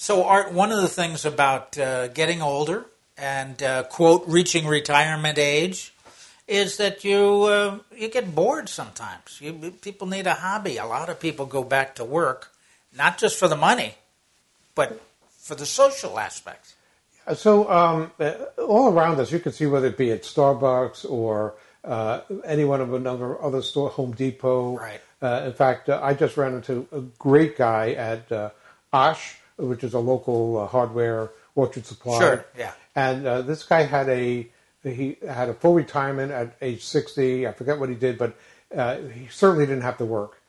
So, Art, one of the things about uh, getting older and uh, quote reaching retirement age is that you uh, you get bored sometimes. You, people need a hobby. A lot of people go back to work, not just for the money, but for the social aspects. So um, uh, all around us, you can see whether it be at Starbucks or uh, any one of a number of other store, Home Depot. Right. Uh, in fact, uh, I just ran into a great guy at uh, Osh, which is a local uh, hardware orchard supply. Sure, yeah. And uh, this guy had a he had a full retirement at age sixty. I forget what he did, but uh, he certainly didn't have to work.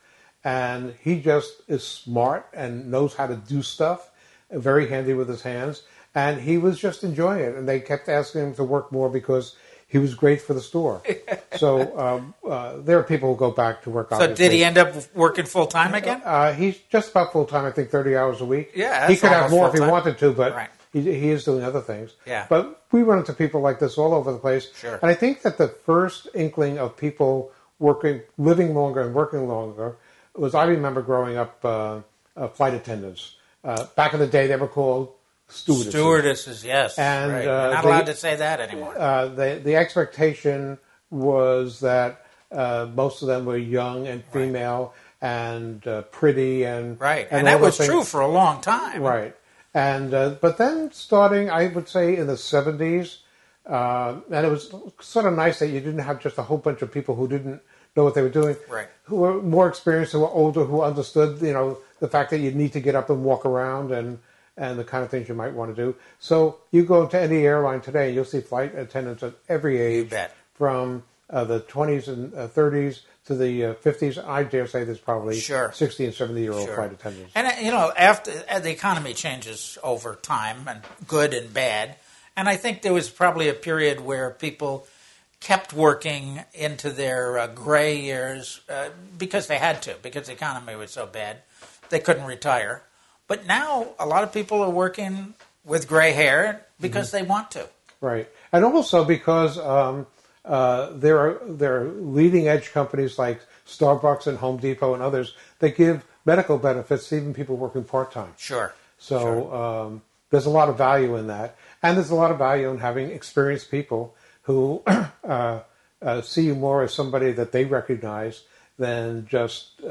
And he just is smart and knows how to do stuff. Very handy with his hands, and he was just enjoying it. And they kept asking him to work more because he was great for the store. so um, uh, there are people who go back to work. On So, Obviously. did he end up working full time again? Uh, he's just about full time. I think thirty hours a week. Yeah, he could have more if he wanted to, but Right. he, he is doing other things. Yeah. But we run into people like this all over the place. Sure. And I think that the first inkling of people working, living longer and working longer was I remember growing up uh, uh, flight attendants. Uh, back in the day, they were called stewardesses. Stewardesses, yes. And, right. uh, not allowed to say that anymore. uh, the the expectation was that uh, most of them were young and female and uh, pretty and right. and, And, that was things- true for a long time. right and uh, but then starting I would say in the seventies uh, and it was sort of nice that you didn't have just a whole bunch of people who didn't know what they were doing Right. who were more experienced who were older who understood you know the fact that you need to get up and walk around and and the kind of things you might want to do. So you go to any airline today, and you'll see flight attendants at every age, from uh, the 20s and uh, 30s to the uh, 50s. I dare say there's probably Sure. 60 and 70 year old Sure. flight attendants. And uh, you know, after uh, the economy changes over time, and good and bad, and I think there was probably a period where people kept working into their uh, gray years uh, because they had to, because the economy was so bad, they couldn't retire. But now a lot of people are working with gray hair because they want to. Right, and also because um, uh, there are there are leading edge companies like Starbucks and Home Depot and others that give medical benefits to even people working part time. Sure. So um, there's a lot of value in that, and there's a lot of value in having experienced people who uh, uh, see you more as somebody that they recognize than just uh,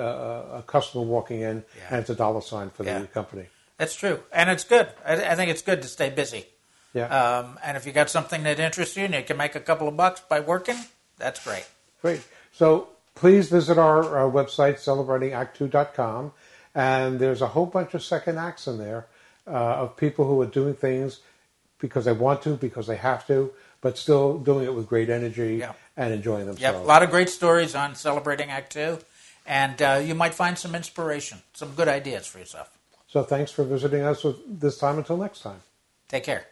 a customer walking in Yeah. and it's a dollar sign for Yeah. the company. That's true, and it's good. I, I think it's good to stay busy. Yeah, Um, and if you got something that interests you and you can make a couple of bucks by working, that's great. great. So please visit our, our website celebratingact2.com, and there's a whole bunch of second acts in there uh, of people who are doing things because they want to, because they have to, but still doing it with great energy Yeah. and enjoying Yep, Yeah, a lot of great stories on celebrating Act Two, and uh, you might find some inspiration, some good ideas for yourself. So thanks for visiting us with this time. Until next time. Take care.